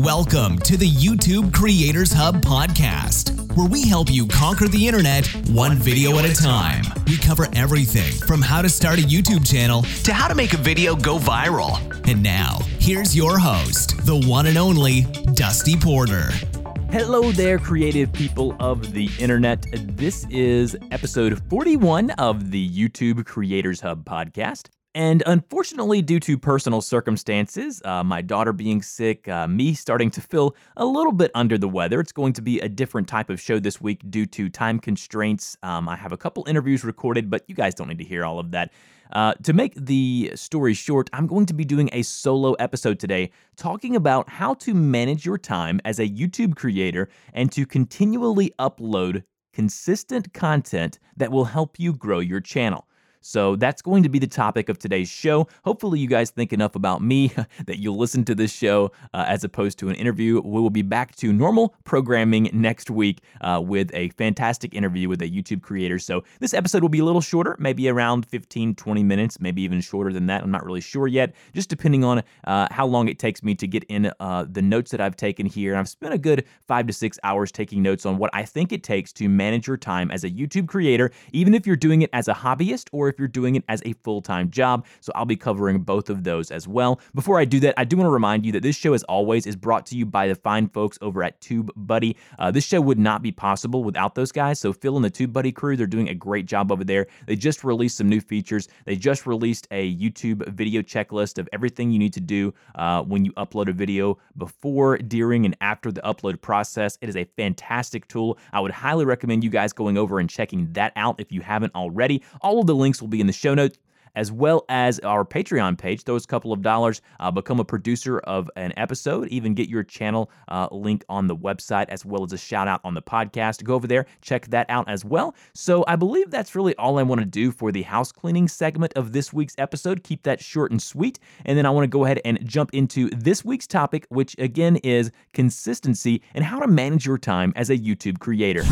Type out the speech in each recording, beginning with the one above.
Welcome to the YouTube Creators Hub podcast, where we help you conquer the internet one video at a time. We cover everything from how to start a YouTube channel to how to make a video go viral. And now, here's your host, the one and only Dusty Porter. Hello there, creative people of the internet. This is episode 41 of the YouTube Creators Hub podcast. And unfortunately, due to personal circumstances, uh, my daughter being sick, uh, me starting to feel a little bit under the weather, it's going to be a different type of show this week due to time constraints. Um, I have a couple interviews recorded, but you guys don't need to hear all of that. Uh, to make the story short, I'm going to be doing a solo episode today talking about how to manage your time as a YouTube creator and to continually upload consistent content that will help you grow your channel. So that's going to be the topic of today's show. Hopefully, you guys think enough about me that you'll listen to this show uh, as opposed to an interview. We will be back to normal programming next week uh, with a fantastic interview with a YouTube creator. So this episode will be a little shorter, maybe around 15, 20 minutes, maybe even shorter than that. I'm not really sure yet, just depending on uh, how long it takes me to get in uh, the notes that I've taken here. I've spent a good five to six hours taking notes on what I think it takes to manage your time as a YouTube creator, even if you're doing it as a hobbyist or if you're doing it as a full time job. So I'll be covering both of those as well. Before I do that, I do want to remind you that this show, as always, is brought to you by the fine folks over at TubeBuddy. Uh, this show would not be possible without those guys. So Phil and the TubeBuddy crew, they're doing a great job over there. They just released some new features. They just released a YouTube video checklist of everything you need to do uh, when you upload a video before, during, and after the upload process. It is a fantastic tool. I would highly recommend you guys going over and checking that out if you haven't already. All of the links will be in the show notes as well as our Patreon page. Those couple of dollars, uh, become a producer of an episode, even get your channel uh, link on the website, as well as a shout out on the podcast. Go over there, check that out as well. So I believe that's really all I want to do for the house cleaning segment of this week's episode. Keep that short and sweet. And then I want to go ahead and jump into this week's topic, which again is consistency and how to manage your time as a YouTube creator.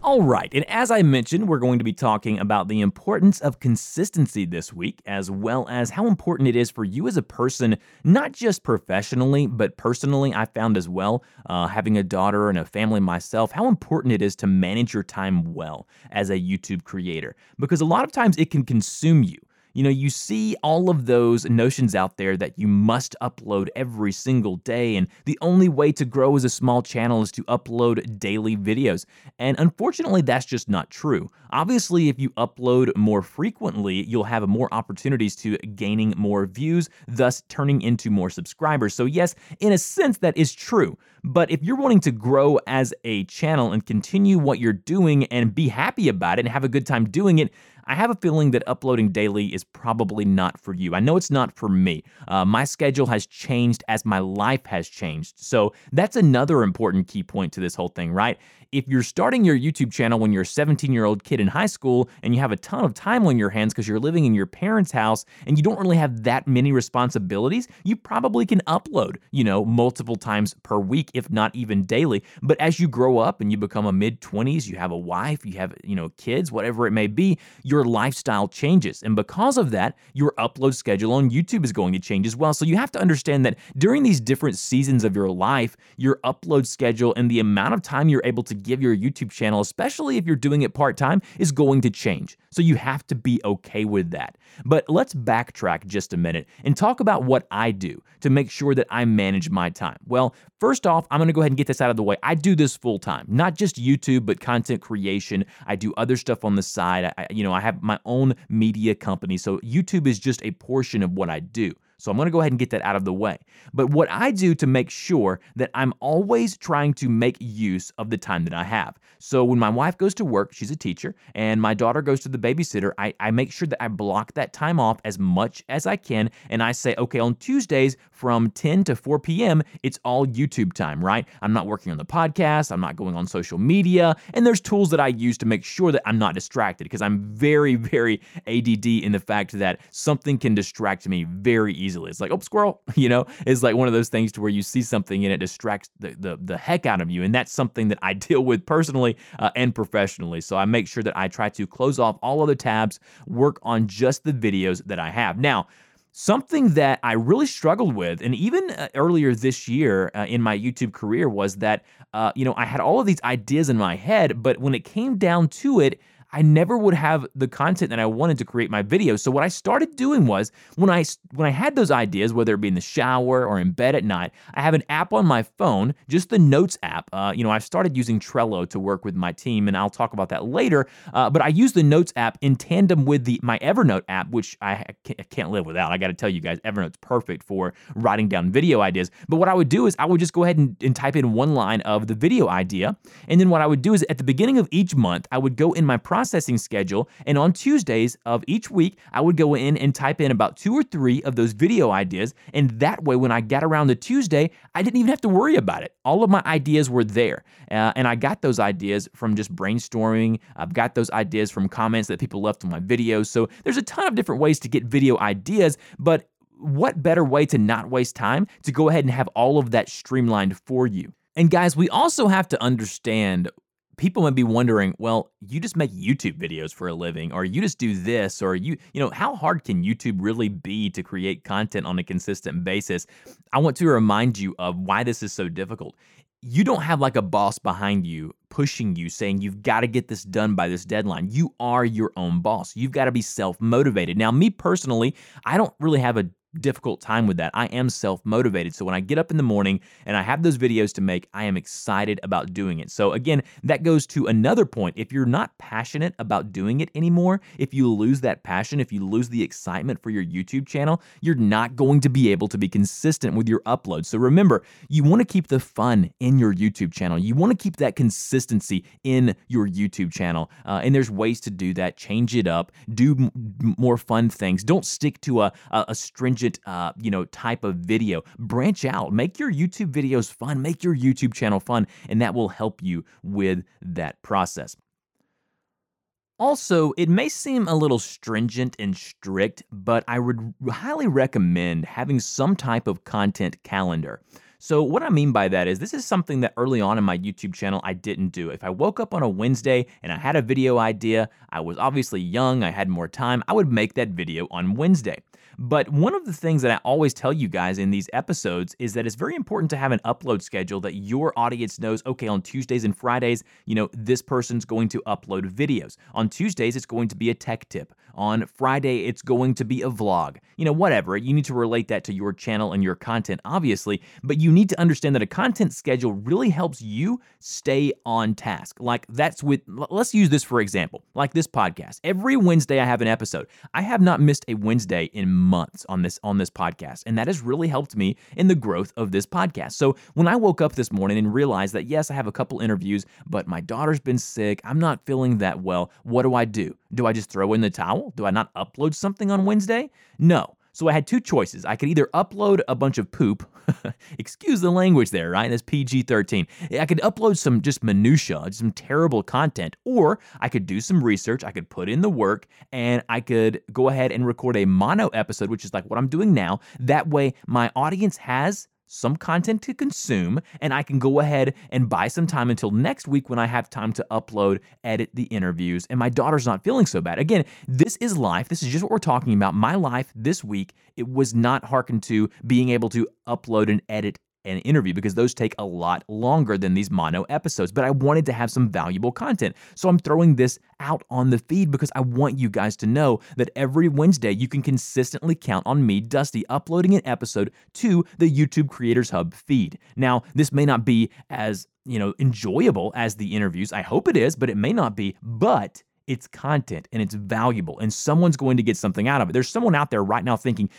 All right, and as I mentioned, we're going to be talking about the importance of consistency this week, as well as how important it is for you as a person, not just professionally, but personally. I found as well, uh, having a daughter and a family myself, how important it is to manage your time well as a YouTube creator, because a lot of times it can consume you. You know, you see all of those notions out there that you must upload every single day, and the only way to grow as a small channel is to upload daily videos. And unfortunately, that's just not true. Obviously, if you upload more frequently, you'll have more opportunities to gaining more views, thus turning into more subscribers. So, yes, in a sense, that is true. But if you're wanting to grow as a channel and continue what you're doing and be happy about it and have a good time doing it, I have a feeling that uploading daily is probably not for you. I know it's not for me. Uh, my schedule has changed as my life has changed. So that's another important key point to this whole thing, right? If you're starting your YouTube channel when you're a 17 year old kid in high school and you have a ton of time on your hands because you're living in your parents' house and you don't really have that many responsibilities, you probably can upload, you know, multiple times per week, if not even daily. But as you grow up and you become a mid 20s, you have a wife, you have, you know, kids, whatever it may be, your lifestyle changes. And because of that, your upload schedule on YouTube is going to change as well. So you have to understand that during these different seasons of your life, your upload schedule and the amount of time you're able to give your YouTube channel, especially if you're doing it part time, is going to change. So you have to be okay with that. But let's backtrack just a minute and talk about what I do to make sure that I manage my time. Well, first off, I'm going to go ahead and get this out of the way. I do this full time, not just YouTube, but content creation. I do other stuff on the side. I, you know, I have my own media company. So YouTube is just a portion of what I do. So I'm going to go ahead and get that out of the way. But what I do to make sure that I'm always trying to make use of the time that I have. So when my wife goes to work, she's a teacher, and my daughter goes to the babysitter, I, I make sure that I block that time off as much as I can. And I say, okay, on Tuesdays from 10 to 4 p.m., it's all YouTube time, right? I'm not working on the podcast, I'm not going on social media, and there's tools that I use to make sure that I'm not distracted because I'm very, very ADD in the fact that something can distract me very easily easily. It's like, oh, squirrel, you know, it's like one of those things to where you see something and it distracts the, the, the heck out of you. And that's something that I deal with personally uh, and professionally. So I make sure that I try to close off all other tabs, work on just the videos that I have. Now, Something that I really struggled with, and even uh, earlier this year uh, in my YouTube career, was that, uh, you know, I had all of these ideas in my head, but when it came down to it, I never would have the content that I wanted to create my videos. So what I started doing was when I when I had those ideas, whether it be in the shower or in bed at night, I have an app on my phone, just the Notes app. Uh, you know, I've started using Trello to work with my team, and I'll talk about that later. Uh, but I use the Notes app in tandem with the my Evernote app, which I can't live without. I got to tell you guys, Evernote's perfect for writing down video ideas. But what I would do is I would just go ahead and, and type in one line of the video idea, and then what I would do is at the beginning of each month, I would go in my processing schedule. And on Tuesdays of each week, I would go in and type in about two or three of those video ideas. And that way, when I got around to Tuesday, I didn't even have to worry about it. All of my ideas were there. Uh, and I got those ideas from just brainstorming. I've got those ideas from comments that people left on my videos. So there's a ton of different ways to get video ideas, but what better way to not waste time to go ahead and have all of that streamlined for you? And guys, we also have to understand people might be wondering, well, you just make YouTube videos for a living, or you just do this, or you, you know, how hard can YouTube really be to create content on a consistent basis? I want to remind you of why this is so difficult. You don't have like a boss behind you pushing you saying you've got to get this done by this deadline. You are your own boss. You've got to be self motivated. Now, me personally, I don't really have a difficult time with that. I am self motivated. So when I get up in the morning and I have those videos to make, I am excited about doing it. So again, that goes to another point. If you're not passionate about doing it anymore, if you lose that passion, if you lose the excitement for your YouTube channel, you're not going to be able to be consistent with your uploads. So remember, you want to keep the fun in your YouTube channel. You want to keep that consistency in your YouTube channel. Uh, and there's ways to do that. Change it up, do m- more fun things. Don't stick to a, a, a stringent uh, you know, type of video. Branch out, make your YouTube videos fun, make your YouTube channel fun, and that will help you with that process. Also, it may seem a little stringent and strict, but I would highly recommend having some type of content calendar. So, what I mean by that is this is something that early on in my YouTube channel I didn't do. If I woke up on a Wednesday and I had a video idea, I was obviously young, I had more time, I would make that video on Wednesday. But one of the things that I always tell you guys in these episodes is that it's very important to have an upload schedule that your audience knows, okay, on Tuesdays and Fridays, you know, this person's going to upload videos. On Tuesdays, it's going to be a tech tip. On Friday, it's going to be a vlog. You know, whatever. You need to relate that to your channel and your content, obviously, but you need to understand that a content schedule really helps you stay on task. Like that's with, let's use this for example, like this podcast. Every Wednesday, I have an episode. I have not missed a Wednesday in months on this on this podcast, and that has really helped me in the growth of this podcast. So when I woke up this morning and realized that yes, I have a couple interviews, but my daughter's been sick, I'm not feeling that well. What do I do? Do I just throw in the towel? Do I not upload something on Wednesday? No. So I had two choices. I could either upload a bunch of poop, excuse the language there, right? That's PG 13. I could upload some just minutia, some terrible content, or I could do some research, I could put in the work, and I could go ahead and record a mono episode, which is like what I'm doing now. That way, my audience has some content to consume, and I can go ahead and buy some time until next week when I have time to upload, edit the interviews, and my daughter's not feeling so bad. Again, this is life. This is just what we're talking about. My life this week, it was not hearkened to being able to upload and edit an interview because those take a lot longer than these mono episodes. But I wanted to have some valuable content. So I'm throwing this out on the feed because I want you guys to know that every Wednesday you can consistently count on me, Dusty, uploading an episode to the YouTube Creators Hub feed. Now, this may not be as you know enjoyable as the interviews. I hope it is, but it may not be. But it's content and it's valuable, and someone's going to get something out of it. There's someone out there right now thinking,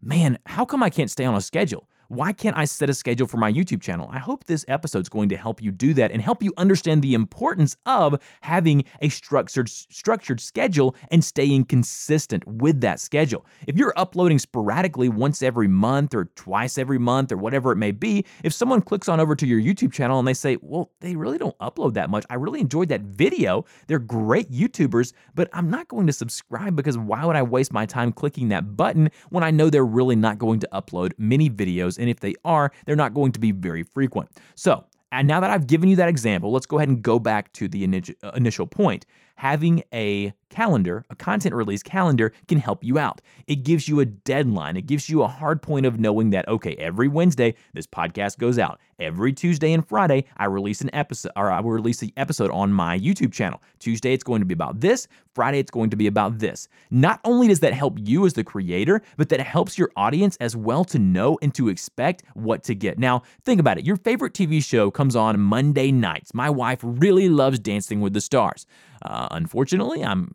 man, how come I can't stay on a schedule? Why can't I set a schedule for my YouTube channel? I hope this episode is going to help you do that and help you understand the importance of having a structured structured schedule and staying consistent with that schedule. If you're uploading sporadically once every month or twice every month or whatever it may be, if someone clicks on over to your YouTube channel and they say, "Well, they really don't upload that much. I really enjoyed that video. They're great YouTubers, but I'm not going to subscribe because why would I waste my time clicking that button when I know they're really not going to upload many videos and if they are, they're not going to be very frequent. So, and now that I've given you that example, let's go ahead and go back to the uh, initial point. Having a calendar, a content release calendar, can help you out. It gives you a deadline. It gives you a hard point of knowing that, okay, every Wednesday, this podcast goes out. Every Tuesday and Friday, I release an episode or I will release the episode on my YouTube channel. Tuesday, it's going to be about this. Friday, it's going to be about this. Not only does that help you as the creator, but that helps your audience as well to know and to expect what to get. Now, think about it. Your favorite TV show comes on Monday nights. My wife really loves Dancing with the Stars. Uh, unfortunately, I'm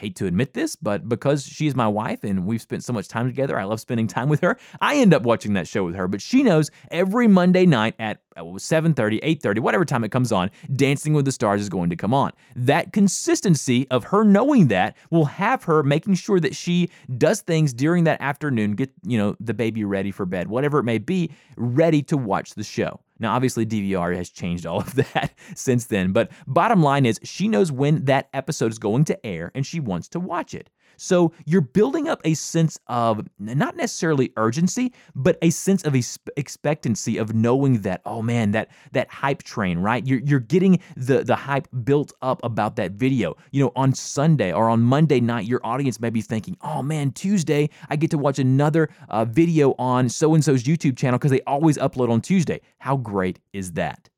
hate to admit this, but because she's my wife and we've spent so much time together, I love spending time with her. I end up watching that show with her, but she knows every Monday night at 7:30, 8:30, whatever time it comes on, Dancing with the Stars is going to come on. That consistency of her knowing that will have her making sure that she does things during that afternoon, get, you know, the baby ready for bed, whatever it may be, ready to watch the show. Now, obviously, DVR has changed all of that since then, but bottom line is she knows when that episode is going to air and she wants to watch it. So you're building up a sense of not necessarily urgency, but a sense of expectancy of knowing that oh man, that that hype train, right? You're you're getting the the hype built up about that video. You know, on Sunday or on Monday night, your audience may be thinking, oh man, Tuesday I get to watch another uh, video on so and so's YouTube channel because they always upload on Tuesday. How great is that?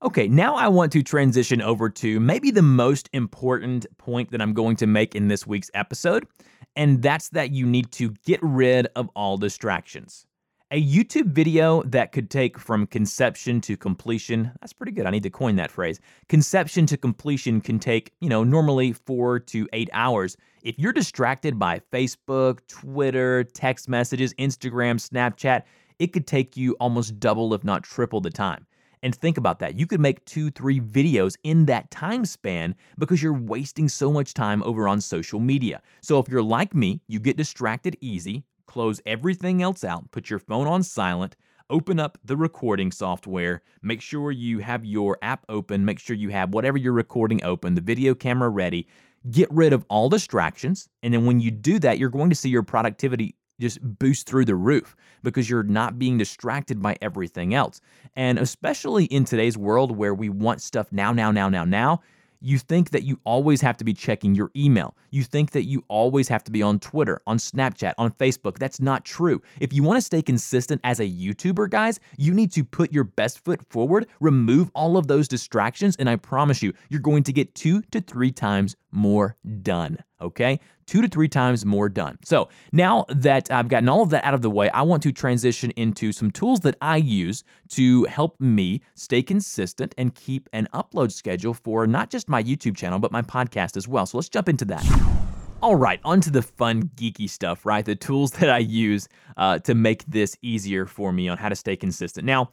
Okay, now I want to transition over to maybe the most important point that I'm going to make in this week's episode, and that's that you need to get rid of all distractions. A YouTube video that could take from conception to completion, that's pretty good. I need to coin that phrase. Conception to completion can take, you know, normally four to eight hours. If you're distracted by Facebook, Twitter, text messages, Instagram, Snapchat, it could take you almost double, if not triple the time. And think about that. You could make two, three videos in that time span because you're wasting so much time over on social media. So if you're like me, you get distracted easy, close everything else out, put your phone on silent, open up the recording software, make sure you have your app open, make sure you have whatever you're recording open, the video camera ready. Get rid of all distractions. And then when you do that, you're going to see your productivity just boost through the roof because you're not being distracted by everything else. And especially in today's world where we want stuff now, now, now, now, now, you think that you always have to be checking your email. You think that you always have to be on Twitter, on Snapchat, on Facebook. That's not true. If you want to stay consistent as a YouTuber, guys, you need to put your best foot forward, remove all of those distractions, and I promise you, you're going to get two to three times more done. Okay? Two to three times more done. So now that I've gotten all of that out of the way, I want to transition into some tools that I use to help me stay consistent and keep an upload schedule for not just my YouTube channel, but my podcast as well. So let's jump into that. All right, onto the fun, geeky stuff, right? The tools that I use uh, to make this easier for me on how to stay consistent. Now,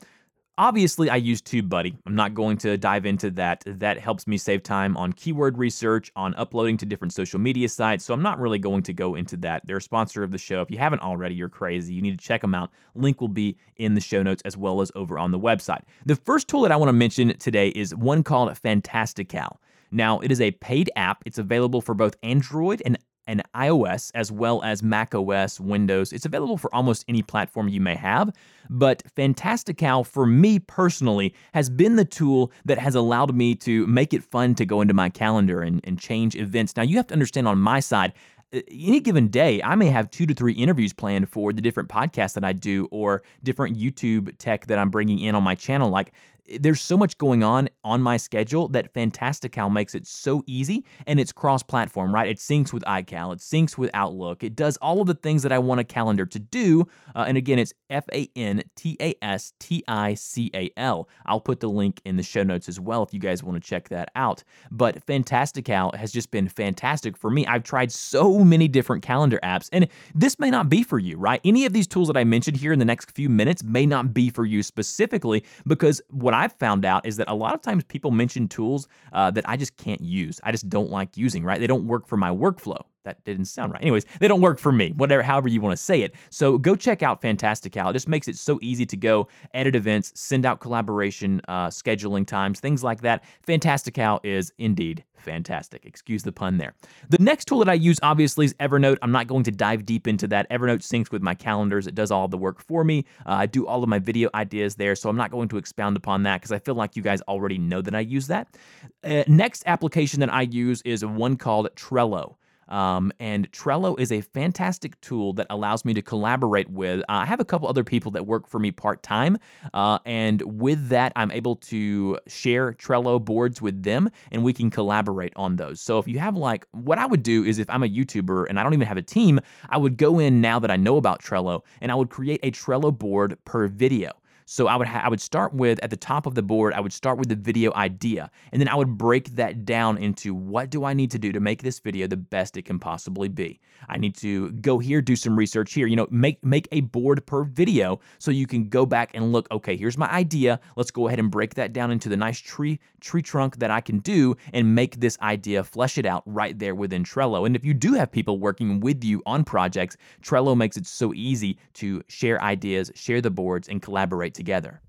Obviously, I use TubeBuddy. I'm not going to dive into that. That helps me save time on keyword research, on uploading to different social media sites. So I'm not really going to go into that. They're a sponsor of the show. If you haven't already, you're crazy. You need to check them out. Link will be in the show notes as well as over on the website. The first tool that I want to mention today is one called Fantastical. Now, it is a paid app. It's available for both Android and and iOS as well as Mac OS, Windows. It's available for almost any platform you may have, but Fantastical for me personally has been the tool that has allowed me to make it fun to go into my calendar and, and change events. Now, you have to understand on my side, uh, any given day, I may have two to three interviews planned for the different podcasts that I do or different YouTube tech that I'm bringing in on my channel. Like there's so much going on on my schedule that Fantastical makes it so easy and it's cross platform, right? It syncs with iCal, it syncs with Outlook, it does all of the things that I want a calendar to do. Uh, and again, it's F A N T A S T I C A L. I'll put the link in the show notes as well if you guys want to check that out. But Fantastical has just been fantastic for me. I've tried so many different calendar apps, and this may not be for you, right? Any of these tools that I mentioned here in the next few minutes may not be for you specifically because what I've found out is that a lot of times people mention tools uh, that I just can't use. I just don't like using, right? They don't work for my workflow. That didn't sound right. Anyways, they don't work for me, whatever, however you want to say it. So go check out Fantastical. It just makes it so easy to go edit events, send out collaboration, uh, scheduling times, things like that. Fantastical is indeed fantastic. Excuse the pun there. The next tool that I use, obviously, is Evernote. I'm not going to dive deep into that. Evernote syncs with my calendars, it does all the work for me. Uh, I do all of my video ideas there, so I'm not going to expound upon that because I feel like you guys already know that I use that. Uh, next application that I use is one called Trello. Um, and Trello is a fantastic tool that allows me to collaborate with. Uh, I have a couple other people that work for me part time, uh, and with that, I'm able to share Trello boards with them, and we can collaborate on those. So if you have like, what I would do is if I'm a YouTuber and I don't even have a team, I would go in now that I know about Trello, and I would create a Trello board per video. So I would ha- I would start with at the top of the board, I would start with the video idea, and then I would break that down into what do I need to do to make this video the best it can possibly be. I need to go here, do some research here, you know, make make a board per video so you can go back and look, okay, here's my idea. Let's go ahead and break that down into the nice tree tree trunk that I can do and make this idea flesh it out right there within Trello. And if you do have people working with you on projects, Trello makes it so easy to share ideas, share the boards and collaborate together.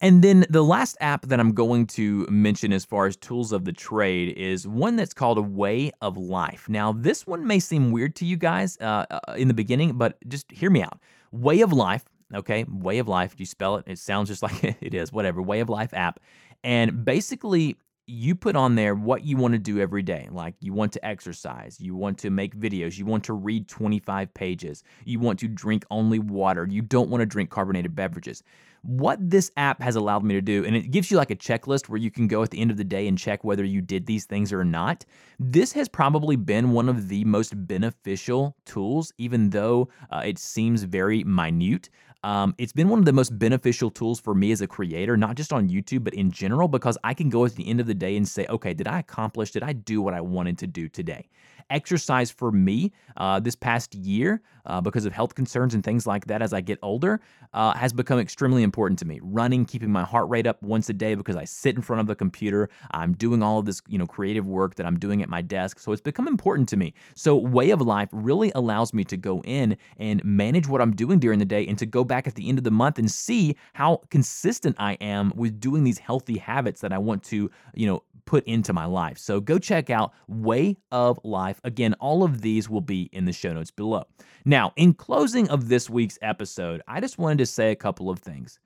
And then the last app that I'm going to mention as far as tools of the trade is one that's called a Way of Life. Now, this one may seem weird to you guys uh, uh, in the beginning, but just hear me out. Way of Life, okay? Way of Life, you spell it? It sounds just like it is, whatever. Way of Life app. And basically, you put on there what you want to do every day. Like you want to exercise, you want to make videos, you want to read 25 pages, you want to drink only water, you don't want to drink carbonated beverages. What this app has allowed me to do, and it gives you like a checklist where you can go at the end of the day and check whether you did these things or not. This has probably been one of the most beneficial tools, even though uh, it seems very minute. Um, it's been one of the most beneficial tools for me as a creator, not just on YouTube, but in general, because I can go at the end of the day and say, okay, did I accomplish, did I do what I wanted to do today? Exercise for me uh, this past year, uh, because of health concerns and things like that as I get older, uh, has become extremely important to me. Running, keeping my heart rate up once a day because I sit in front of the computer. I'm doing all of this, you know, creative work that I'm doing at my desk. So it's become important to me. So way of life really allows me to go in and manage what I'm doing during the day and to go back at the end of the month and see how consistent I am with doing these healthy habits that I want to, you know, put into my life. So go check out Way of Life. Again, all of these will be in the show notes below. Now, in closing of this week's episode, I just wanted to say a couple of things.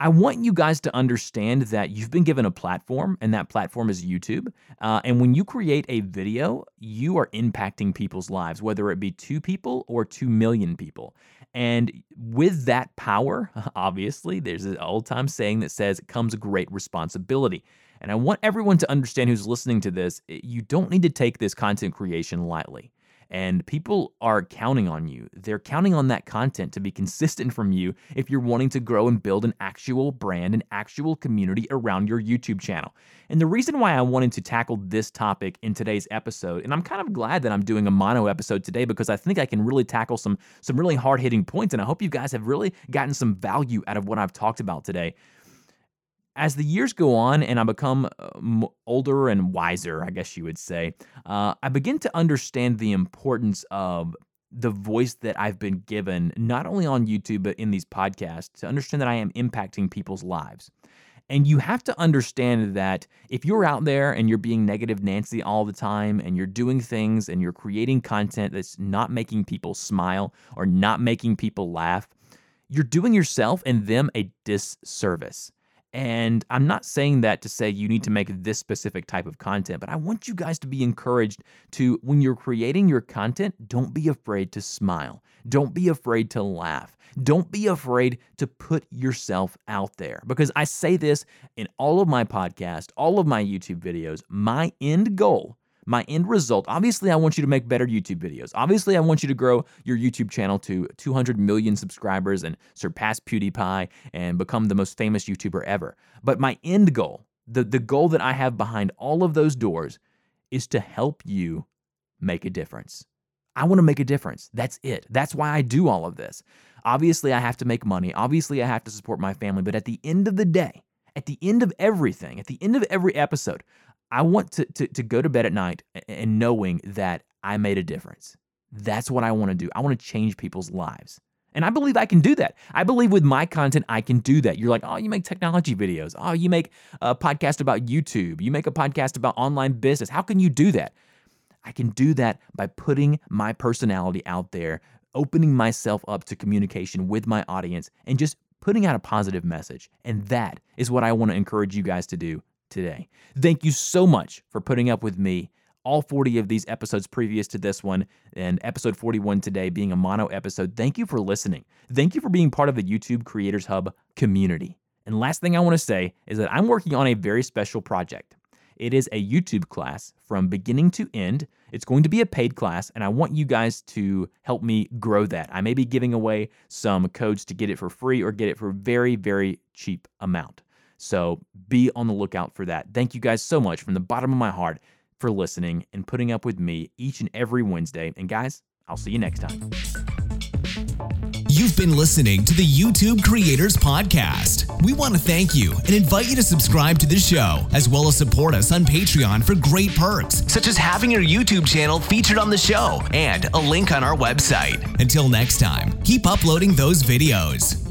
I want you guys to understand that you've been given a platform, and that platform is YouTube. Uh, and when you create a video, you are impacting people's lives, whether it be two people or two million people. And with that power, obviously, there's an old time saying that says it comes great responsibility. And I want everyone to understand who's listening to this, you don't need to take this content creation lightly. And people are counting on you. They're counting on that content to be consistent from you if you're wanting to grow and build an actual brand, an actual community around your YouTube channel. And the reason why I wanted to tackle this topic in today's episode, and I'm kind of glad that I'm doing a mono episode today because I think I can really tackle some some really hard-hitting points and I hope you guys have really gotten some value out of what I've talked about today as the years go on and I become uh, older and wiser, I guess you would say, uh, I begin to understand the importance of the voice that I've been given, not only on YouTube, but in these podcasts, to understand that I am impacting people's lives. And you have to understand that if you're out there and you're being negative Nancy all the time and you're doing things and you're creating content that's not making people smile or not making people laugh, you're doing yourself and them a disservice. And I'm not saying that to say you need to make this specific type of content, but I want you guys to be encouraged to, when you're creating your content, don't be afraid to smile. Don't be afraid to laugh. Don't be afraid to put yourself out there. Because I say this in all of my podcasts, all of my YouTube videos. My end goal my end result. Obviously, I want you to make better YouTube videos. Obviously, I want you to grow your YouTube channel to 200 million subscribers and surpass PewDiePie and become the most famous YouTuber ever. But my end goal, the, the goal that I have behind all of those doors, is to help you make a difference. I want to make a difference. That's it. That's why I do all of this. Obviously, I have to make money. Obviously, I have to support my family. But at the end of the day, at the end of everything, at the end of every episode, I want to, to, to go to bed at night and knowing that I made a difference. That's what I want to do. I want to change people's lives. And I believe I can do that. I believe with my content, I can do that. You're like, oh, you make technology videos. Oh, you make a podcast about YouTube. You make a podcast about online business. How can you do that? I can do that by putting my personality out there, opening myself up to communication with my audience, and just putting out a positive message. And that is what I want to encourage you guys to do today. Thank you so much for putting up with me all 40 of these episodes previous to this one, and episode 41 today being a mono episode. Thank you for listening. Thank you for being part of the YouTube Creators Hub community. And last thing I want to say is that I'm working on a very special project. It is a YouTube class from beginning to end. It's going to be a paid class, and I want you guys to help me grow that. I may be giving away some codes to get it for free or get it for very, very cheap amount. So be on the lookout for that. Thank you guys so much from the bottom of my heart for listening and putting up with me each and every Wednesday. And guys, I'll see you next time. You've been listening to the YouTube Creators Podcast. We want to thank you and invite you to subscribe to the show, as well as support us on Patreon for great perks, such as having your YouTube channel featured on the show and a link on our website. Until next time, keep uploading those videos.